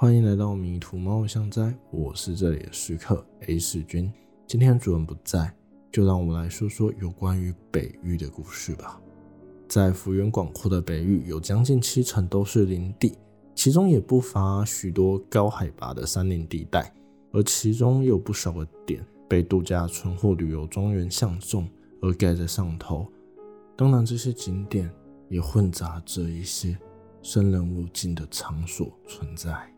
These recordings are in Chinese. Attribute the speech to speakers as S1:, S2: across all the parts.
S1: 欢迎来到迷途猫相斋，我是这里的食客 A 世君。今天主人不在，就让我们来说说有关于北域的故事吧。在幅员广阔的北域，有将近七成都是林地，其中也不乏许多高海拔的山林地带，而其中有不少的点被度假村或旅游庄园相中而盖在上头。当然，这些景点也混杂着一些生人勿近的场所存在，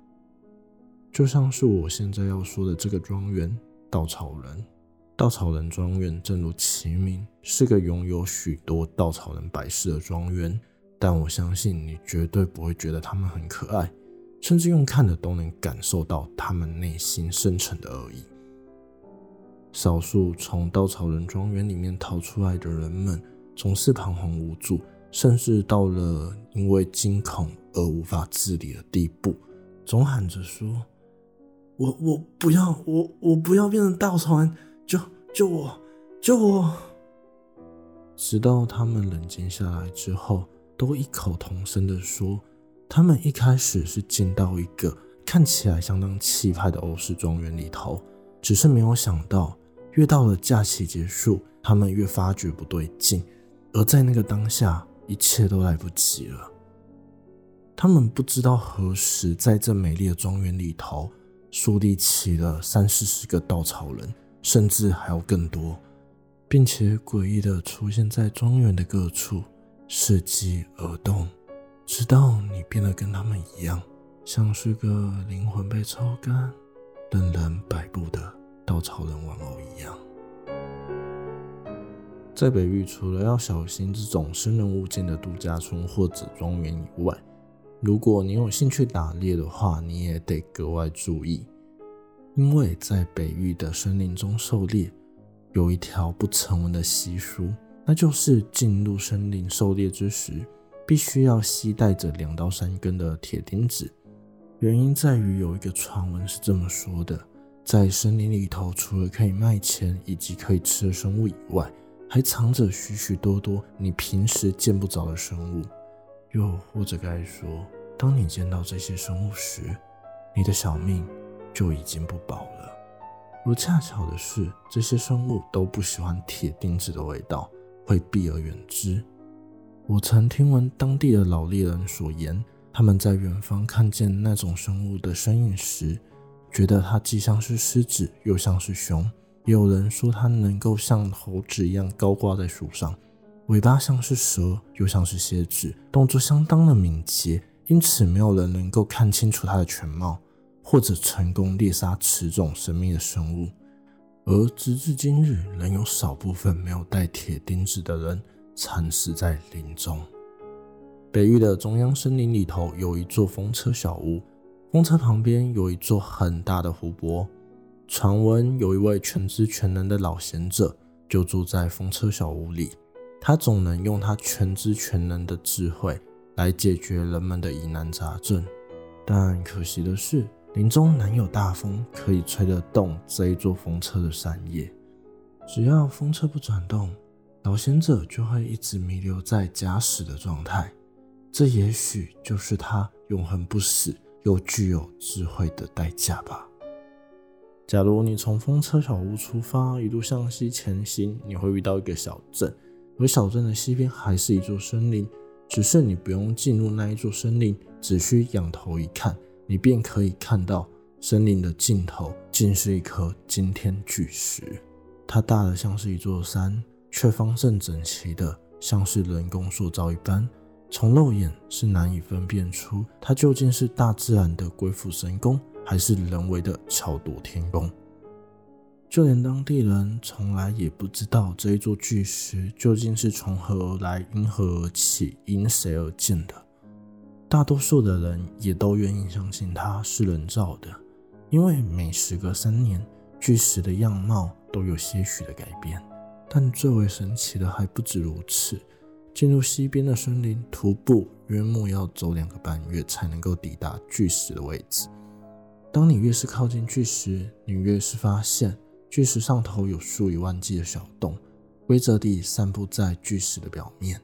S1: 就像是我现在要说的这个庄园——稻草人。稻草人庄园正如其名，是个拥有许多稻草人摆饰的庄园。但我相信你绝对不会觉得他们很可爱，甚至用看的都能感受到他们内心深沉的恶意。少数从稻草人庄园里面逃出来的人们。总是彷徨无助，甚至到了因为惊恐而无法自理的地步，总喊着说：“我我不要，我我不要变成稻草人，救救我，救我！”直到他们冷静下来之后，都异口同声的说：“他们一开始是进到一个看起来相当气派的欧式庄园里头，只是没有想到，越到了假期结束，他们越发觉不对劲。”而在那个当下，一切都来不及了。他们不知道何时在这美丽的庄园里头树立起了三四十个稻草人，甚至还有更多，并且诡异的出现在庄园的各处，伺机而动，直到你变得跟他们一样，像是个灵魂被抽干、任人摆布的稻草人玩偶一样。在北域，除了要小心这种生人勿近的度假村或者庄园以外，如果你有兴趣打猎的话，你也得格外注意，因为在北域的森林中狩猎有一条不成文的习俗，那就是进入森林狩猎之时，必须要携带着两到三根的铁钉子。原因在于有一个传闻是这么说的：在森林里头，除了可以卖钱以及可以吃的生物以外，还藏着许许多多你平时见不着的生物，又或者该说，当你见到这些生物时，你的小命就已经不保了。而恰巧的是，这些生物都不喜欢铁钉子的味道，会避而远之。我曾听闻当地的老猎人所言，他们在远方看见那种生物的身影时，觉得它既像是狮子，又像是熊。也有人说它能够像猴子一样高挂在树上，尾巴像是蛇，又像是蝎子，动作相当的敏捷，因此没有人能够看清楚它的全貌，或者成功猎杀此种神秘的生物。而直至今日，仍有少部分没有带铁钉子的人惨死在林中。北域的中央森林里头有一座风车小屋，风车旁边有一座很大的湖泊。传闻有一位全知全能的老贤者，就住在风车小屋里。他总能用他全知全能的智慧来解决人们的疑难杂症。但可惜的是，林中难有大风可以吹得动这一座风车的扇叶。只要风车不转动，老贤者就会一直弥留在假死的状态。这也许就是他永恒不死又具有智慧的代价吧。假如你从风车小屋出发，一路向西前行，你会遇到一个小镇，而小镇的西边还是一座森林。只是你不用进入那一座森林，只需仰头一看，你便可以看到森林的尽头竟是一颗惊天巨石。它大的像是一座山，却方正整齐的像是人工塑造一般，从肉眼是难以分辨出它究竟是大自然的鬼斧神工。还是人为的巧夺天工，就连当地人从来也不知道这一座巨石究竟是从何而来、因何而起、因谁而建的。大多数的人也都愿意相信它是人造的，因为每时隔三年，巨石的样貌都有些许的改变。但最为神奇的还不止如此，进入西边的森林，徒步约莫要走两个半月才能够抵达巨石的位置。当你越是靠近巨石，你越是发现巨石上头有数以万计的小洞，规则地散布在巨石的表面。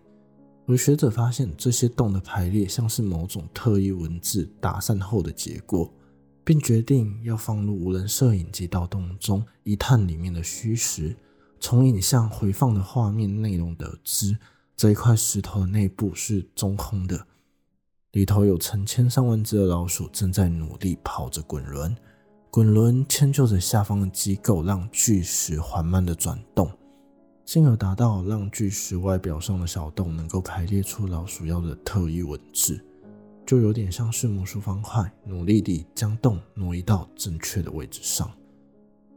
S1: 而学者发现，这些洞的排列像是某种特异文字打散后的结果，并决定要放入无人摄影机到洞中一探里面的虚实。从影像回放的画面内容得知，这一块石头的内部是中空的，里头有成千上万只的老鼠正在努力跑着滚轮，滚轮迁就着下方的机构，让巨石缓慢的转动。进而达到让巨石外表上的小洞能够排列出老鼠药的特异文字，就有点像是魔术方块，努力地将洞挪移到正确的位置上。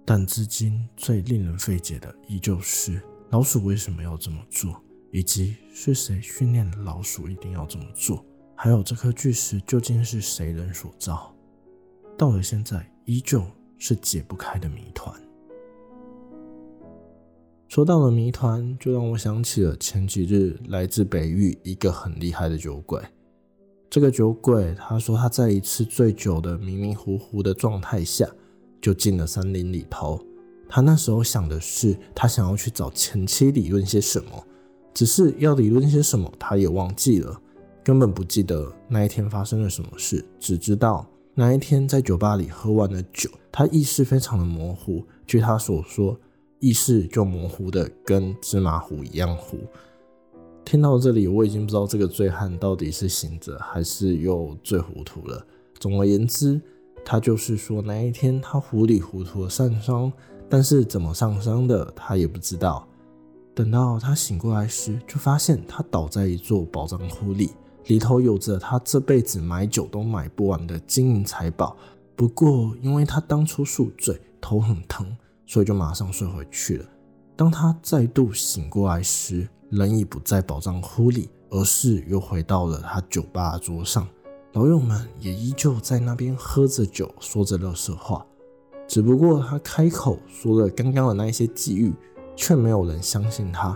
S1: 但至今最令人费解的，依旧是老鼠为什么要这么做，以及是谁训练老鼠一定要这么做，还有这颗巨石究竟是谁人所造？到了现在，依旧是解不开的谜团。说到了谜团，就让我想起了前几日来自北域一个很厉害的酒鬼。这个酒鬼他说他在一次醉酒的迷迷糊糊的状态下，就进了山林里头。他那时候想的是，他想要去找前妻理论些什么，只是要理论些什么，他也忘记了，根本不记得那一天发生了什么事，只知道那一天在酒吧里喝完了酒，他意识非常的模糊。据他所说。意识就模糊的跟芝麻糊一样糊。听到这里，我已经不知道这个醉汉到底是醒着还是又醉糊涂了。总而言之，他就是说那一天他糊里糊涂的上伤，但是怎么上伤的他也不知道。等到他醒过来时，就发现他倒在一座宝藏库里，里头有着他这辈子买酒都买不完的金银财宝。不过因为他当初宿醉，头很疼。所以就马上睡回去了。当他再度醒过来时，人已不在宝藏窟里，而是又回到了他酒吧桌上。老友们也依旧在那边喝着酒，说着乐色话。只不过他开口说了刚刚的那一些际遇，却没有人相信他。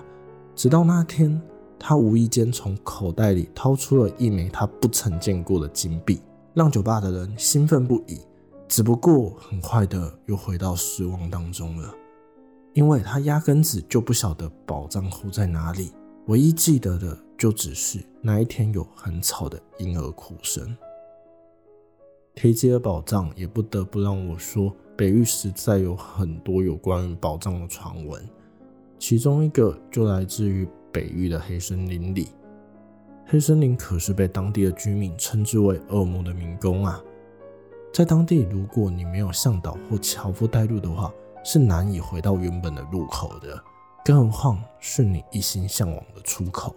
S1: 直到那天，他无意间从口袋里掏出了一枚他不曾见过的金币，让酒吧的人兴奋不已。只不过很快的又回到失望当中了，因为他压根子就不晓得宝藏库在哪里，唯一记得的就只是那一天有很吵的婴儿哭声。提及了宝藏，也不得不让我说，北域实在有很多有关于宝藏的传闻，其中一个就来自于北域的黑森林里。黑森林可是被当地的居民称之为恶魔的迷宫啊。在当地，如果你没有向导或樵夫带路的话，是难以回到原本的路口的。更何况是你一心向往的出口。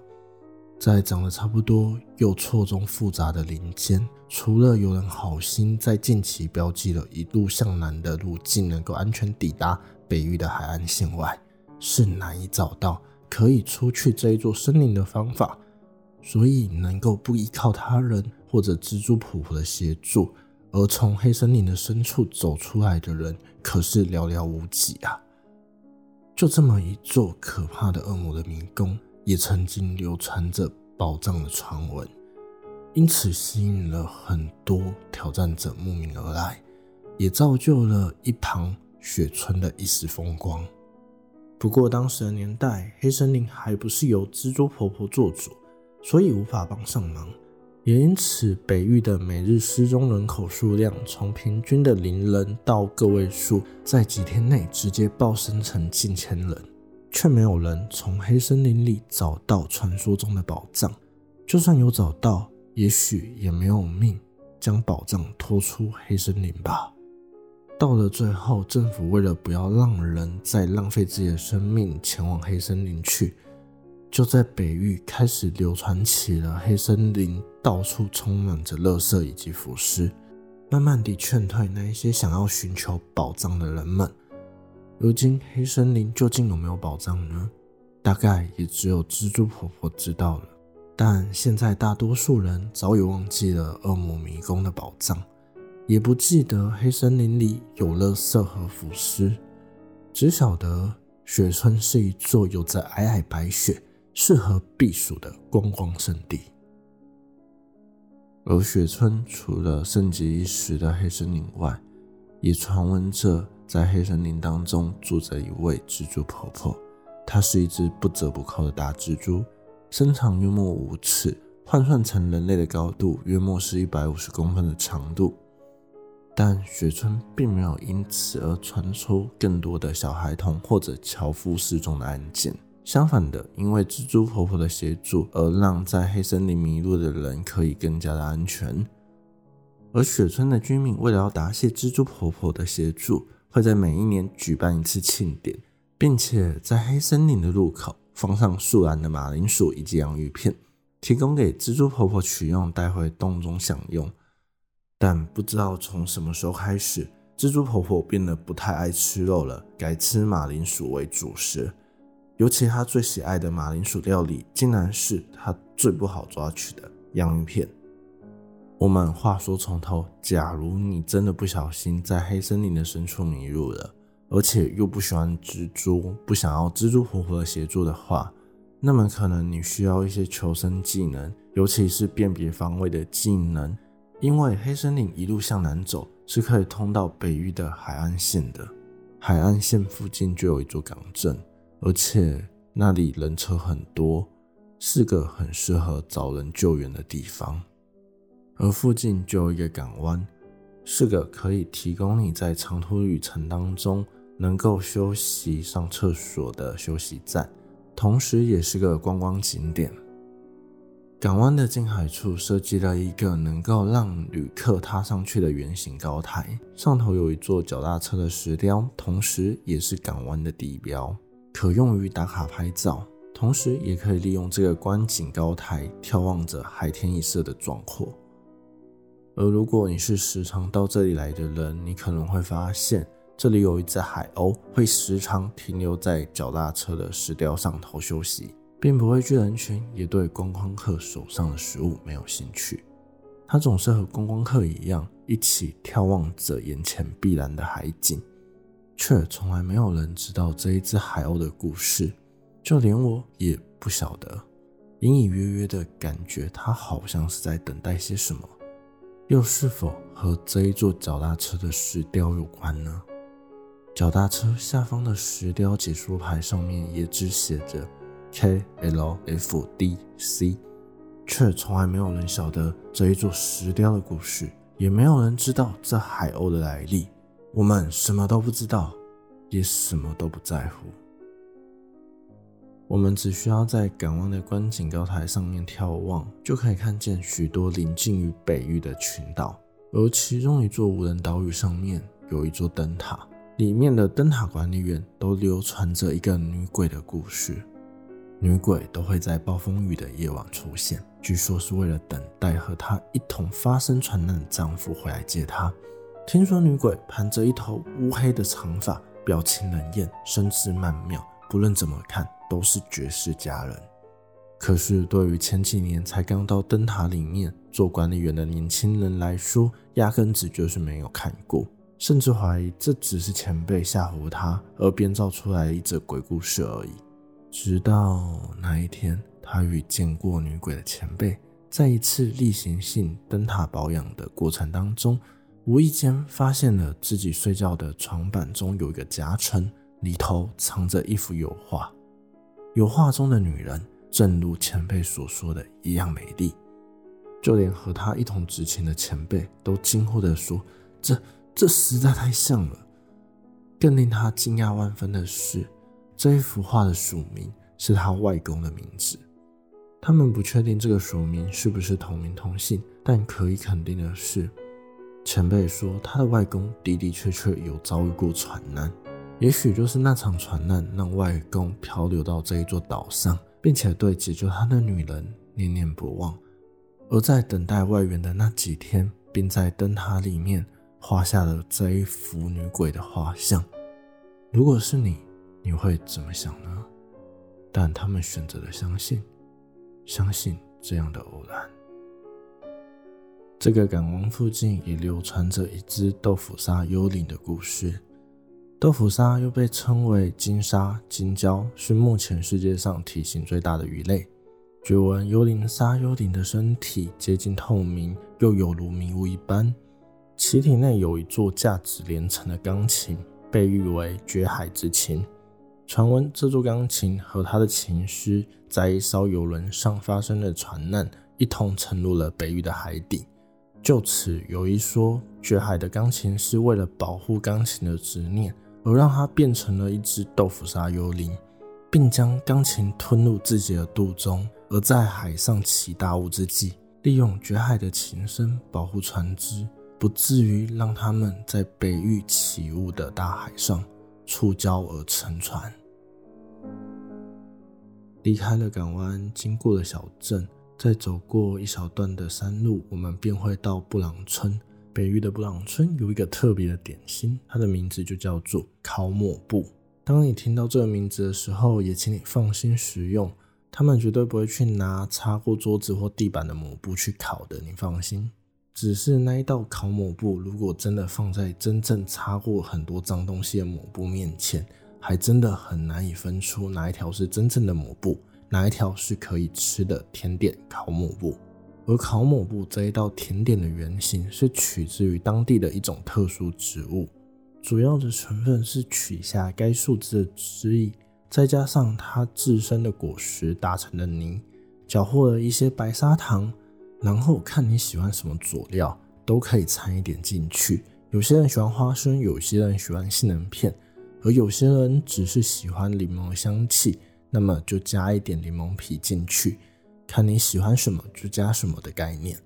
S1: 在长得差不多又错综复杂的林间，除了有人好心在近期标记了一路向南的路径能够安全抵达北域的海岸线外，是难以找到可以出去这一座森林的方法。所以，能够不依靠他人或者蜘蛛婆婆的协助。而从黑森林的深处走出来的人可是寥寥无几啊！就这么一座可怕的恶魔的迷宫，也曾经流传着宝藏的传闻，因此吸引了很多挑战者慕名而来，也造就了一旁雪村的一丝风光。不过当时的年代，黑森林还不是由蜘蛛婆婆做主，所以无法帮上忙。也因此，北域的每日失踪人口数量从平均的零人到个位数，在几天内直接暴升成近千人，却没有人从黑森林里找到传说中的宝藏。就算有找到，也许也没有命将宝藏拖出黑森林吧。到了最后，政府为了不要让人再浪费自己的生命前往黑森林去。就在北域开始流传起了黑森林到处充满着垃圾以及腐尸，慢慢地劝退那一些想要寻求宝藏的人们。如今黑森林究竟有没有宝藏呢？大概也只有蜘蛛婆婆知道了。但现在大多数人早已忘记了恶魔迷宫的宝藏，也不记得黑森林里有垃圾和腐尸，只晓得雪村是一座有着皑皑白雪。适合避暑的观光胜地，而雪村除了盛极一时的黑森林外，也传闻着在黑森林当中住着一位蜘蛛婆婆。她是一只不折不扣的大蜘蛛，身长约莫五尺，换算成人类的高度，约莫是一百五十公分的长度。但雪村并没有因此而传出更多的小孩童或者樵夫失踪的案件。相反的，因为蜘蛛婆婆的协助，而让在黑森林迷路的人可以更加的安全。而雪村的居民为了要答谢蜘蛛婆婆的协助，会在每一年举办一次庆典，并且在黑森林的入口放上素然的马铃薯以及洋芋片，提供给蜘蛛婆婆取用，带回洞中享用。但不知道从什么时候开始，蜘蛛婆婆变得不太爱吃肉了，改吃马铃薯为主食。尤其她最喜爱的马铃薯料理，竟然是她最不好抓取的洋芋片。我们话说从头，假如你真的不小心在黑森林的深处迷路了，而且又不喜欢蜘蛛，不想要蜘蛛婆婆协助的话，那么可能你需要一些求生技能，尤其是辨别方位的技能，因为黑森林一路向南走是可以通到北域的海岸线的。海岸线附近就有一座港镇，而且那里人车很多，是个很适合找人救援的地方。而附近就有一个港湾，是个可以提供你在长途旅程当中能够休息、上厕所的休息站，同时也是个观光景点。港湾的近海处设计了一个能够让旅客踏上去的圆形高台，上头有一座脚踏车的石雕，同时也是港湾的地标，可用于打卡拍照，同时也可以利用这个观景高台眺望着海天一色的壮阔。而如果你是时常到这里来的人，你可能会发现这里有一只海鸥，会时常停留在脚踏车的石雕上头休息，并不畏惧人群，也对观光客手上的食物没有兴趣。他总是和观光客一样，一起眺望着眼前碧蓝的海景，却从来没有人知道这一只海鸥的故事，就连我也不晓得。隐隐约约的感觉，它好像是在等待些什么。又是否和这一座脚踏车的石雕有关呢？脚踏车下方的石雕解说牌上面也只写着 K L F D C，却从来没有人晓得这一座石雕的故事，也没有人知道这海鸥的来历。我们什么都不知道，也什么都不在乎。我们只需要在港湾的观景高台上面眺望，就可以看见许多临近于北域的群岛。而其中一座无人岛屿上面有一座灯塔，里面的灯塔管理员都流传着一个女鬼的故事。女鬼都会在暴风雨的夜晚出现，据说是为了等待和她一同发生船难的丈夫回来接她。听说女鬼盘着一头乌黑的长发，表情冷艳，身姿曼妙，不论怎么看。都是绝世佳人，可是对于前几年才刚到灯塔里面做管理员的年轻人来说，压根子就是没有看过，甚至怀疑这只是前辈吓唬他而编造出来的一则鬼故事而已。直到那一天，他与见过女鬼的前辈在一次例行性灯塔保养的过程当中，无意间发现了自己睡觉的床板中有一个夹层，里头藏着一幅油画。油画中的女人，正如前辈所说的一样美丽，就连和他一同执勤的前辈都惊呼地说：“这这实在太像了。”更令他惊讶万分的是，这一幅画的署名是他外公的名字。他们不确定这个署名是不是同名同姓，但可以肯定的是，前辈说他的外公的的确确有遭遇过船难。也许就是那场船难让外公漂流到这一座岛上，并且对解救他的女人念念不忘。而在等待外援的那几天，并在灯塔里面画下了这一幅女鬼的画像。如果是你，你会怎么想呢？但他们选择了相信，相信这样的偶然。这个港湾附近也流传着一只豆腐沙幽灵的故事。豆腐鲨又被称为金鲨、金礁，是目前世界上体型最大的鱼类。据闻幽灵鲨幽灵的身体接近透明，又有如迷雾一般，其体内有一座价值连城的钢琴，被誉为绝海之琴。传闻这座钢琴和他的琴师在一艘游轮上发生的船难，一同沉入了北域的海底。就此有一说，绝海的钢琴师为了保护钢琴的执念，而让它变成了一只豆腐沙幽灵，并将钢琴吞入自己的肚中。而在海上起大雾之际，利用绝海的琴声保护船只，不至于让他们在北域起雾的大海上触礁而沉船。离开了港湾，经过了小镇。再走过一小段的山路，我们便会到布朗村。北域的布朗村有一个特别的点心，它的名字就叫做烤抹布。当你听到这个名字的时候，也请你放心食用，他们绝对不会去拿擦过桌子或地板的抹布去烤的，你放心。只是那一道烤抹布，如果真的放在真正擦过很多脏东西的抹布面前，还真的很难以分出哪一条是真正的抹布。哪一条是可以吃的甜点烤抹布？而烤抹布这一道甜点的原型是取自于当地的一种特殊植物，主要的成分是取下该树枝的汁液，再加上它自身的果实打成的泥，搅和了一些白砂糖，然后看你喜欢什么佐料，都可以掺一点进去。有些人喜欢花生，有些人喜欢杏仁片，而有些人只是喜欢柠檬的香气。那么就加一点柠檬皮进去，看你喜欢什么就加什么的概念。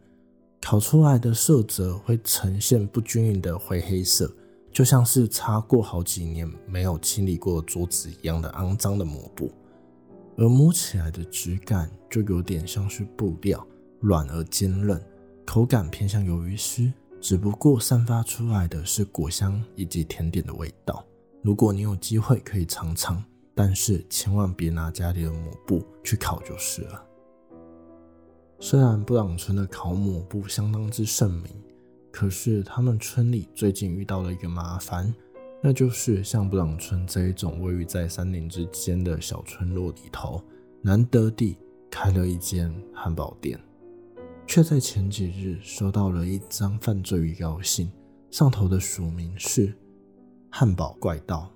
S1: 烤出来的色泽会呈现不均匀的灰黑色，就像是擦过好几年没有清理过桌子一样的肮脏的抹布。而摸起来的质感就有点像是布料，软而坚韧，口感偏向鱿鱼丝，只不过散发出来的是果香以及甜点的味道。如果你有机会可以尝尝。但是千万别拿家里的抹布去烤就是了。虽然布朗村的烤抹布相当之盛名，可是他们村里最近遇到了一个麻烦，那就是像布朗村这一种位于在山林之间的小村落里头，难得地开了一间汉堡店，却在前几日收到了一张犯罪预告信，上头的署名是“汉堡怪盗”。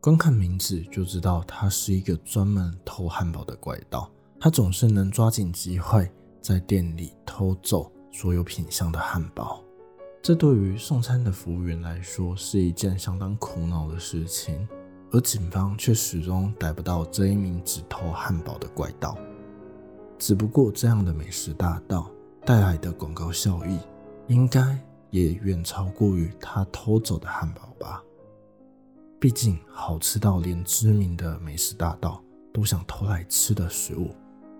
S1: 光看名字就知道，他是一个专门偷汉堡的怪盗。他总是能抓紧机会，在店里偷走所有品相的汉堡。这对于送餐的服务员来说是一件相当苦恼的事情，而警方却始终逮不到这一名只偷汉堡的怪盗。只不过，这样的美食大盗带来的广告效益，应该也远超过于他偷走的汉堡吧。毕竟好吃到连知名的美食大盗都想偷来吃的食物，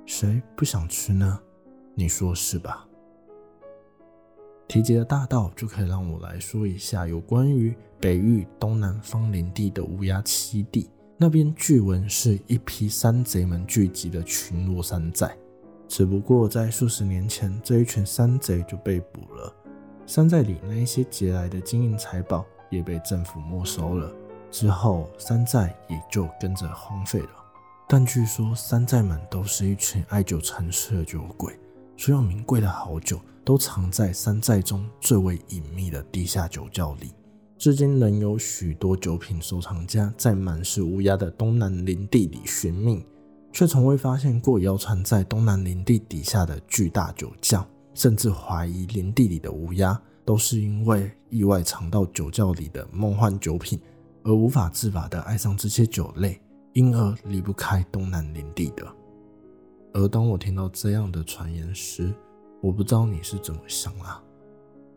S1: 谁不想吃呢？你说是吧？提及了大盗，就可以让我来说一下有关于北域东南方林地的乌鸦栖地。那边据闻是一批山贼们聚集的群落山寨，只不过在数十年前，这一群山贼就被捕了，山寨里那一些劫来的金银财宝也被政府没收了。之后，山寨也就跟着荒废了。但据说，山寨们都是一群爱酒成痴的酒鬼，所有名贵的好酒都藏在山寨中最为隐秘的地下酒窖里。至今，仍有许多酒品收藏家在满是乌鸦的东南林地里寻觅，却从未发现过谣传在东南林地底下的巨大酒窖，甚至怀疑林地里的乌鸦都是因为意外尝到酒窖里的梦幻酒品。而无法自拔的爱上这些酒类，因而离不开东南林地的。而当我听到这样的传言时，我不知道你是怎么想啊，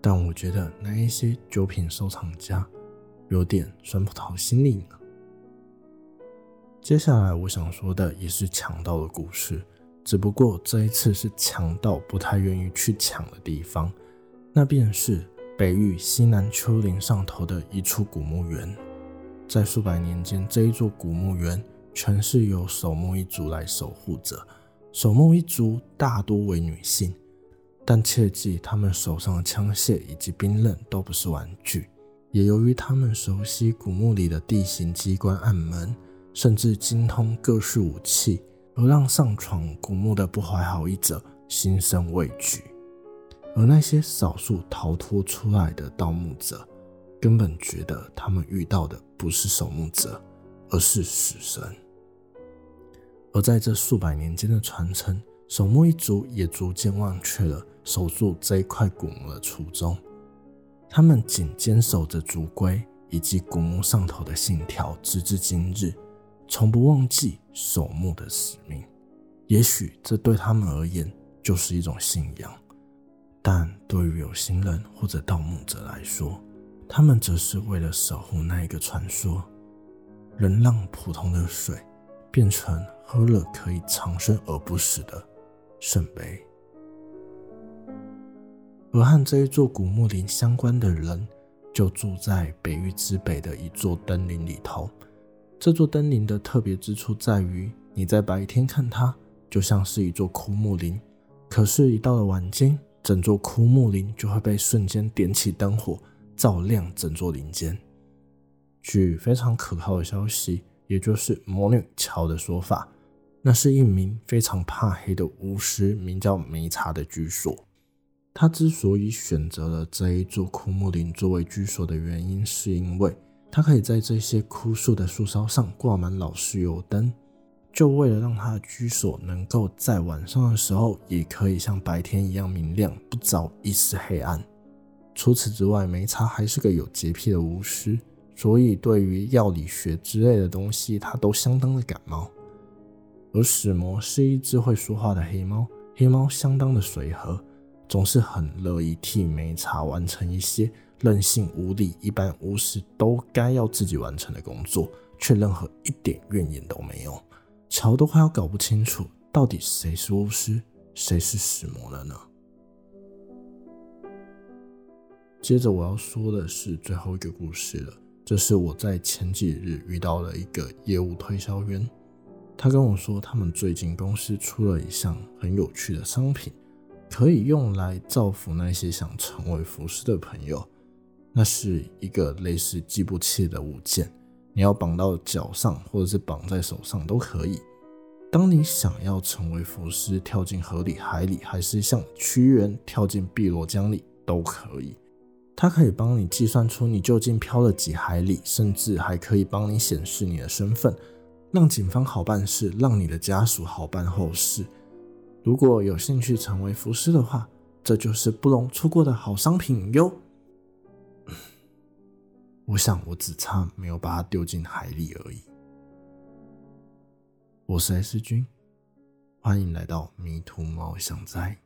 S1: 但我觉得那一些酒品收藏家有点酸葡萄心理呢。接下来我想说的也是强盗的故事，只不过这一次是强盗不太愿意去抢的地方，那便是北域西南丘陵上头的一处古墓园。在数百年间，这一座古墓园全是由守墓一族来守护着。守墓一族大多为女性，但切记，他们手上的枪械以及兵刃都不是玩具。也由于他们熟悉古墓里的地形、机关、暗门，甚至精通各式武器，而让上闯古墓的不怀好意者心生畏惧。而那些少数逃脱出来的盗墓者，根本觉得他们遇到的不是守墓者，而是死神。而在这数百年间的传承，守墓一族也逐渐忘却了守住这一块古墓的初衷，他们仅坚守着族规以及古墓上头的信条，直至今日，从不忘记守墓的使命。也许这对他们而言就是一种信仰，但对于有心人或者盗墓者来说，他们则是为了守护那一个传说，能让普通的水变成喝了可以长生而不死的圣杯。而和这一座古墓林相关的人，就住在北域之北的一座灯林里头。这座灯林的特别之处在于，你在白天看它。就像是一座枯木林，可是，一到了晚间，整座枯木林就会被瞬间点起灯火，照亮整座林间。据非常可靠的消息，也就是魔女乔的说法，那是一名非常怕黑的巫师，名叫梅查的居所。他之所以选择了这一座枯木林作为居所的原因，是因为他可以在这些枯树的树梢上挂满老式油灯。就为了让他的居所能够在晚上的时候也可以像白天一样明亮，不遭一丝黑暗。除此之外，梅查还是个有洁癖的巫师，所以对于药理学之类的东西，他都相当的感冒。而史魔是一只会说话的黑猫，黑猫相当的随和，总是很乐意替梅查完成一些任性无理、一般巫师都该要自己完成的工作，却任何一点怨言都没有。乔都快要搞不清楚，到底谁是巫师，谁是死魔了呢？接着我要说的是最后一个故事了。这是我在前几日遇到了一个业务推销员，他跟我说，他们最近公司出了一项很有趣的商品，可以用来造福那些想成为服饰的朋友。那是一个类似计步器的物件。你要绑到脚上，或者是绑在手上都可以。当你想要成为浮尸，跳进河里、海里，还是像屈原跳进碧罗江里，都可以。它可以帮你计算出你究竟漂了几海里，甚至还可以帮你显示你的身份，让警方好办事，让你的家属好办后事。如果有兴趣成为浮尸的话，这就是不容错过的好商品哟。我想，我只差没有把它丢进海里而已。我是 S 君，欢迎来到迷途猫想哉。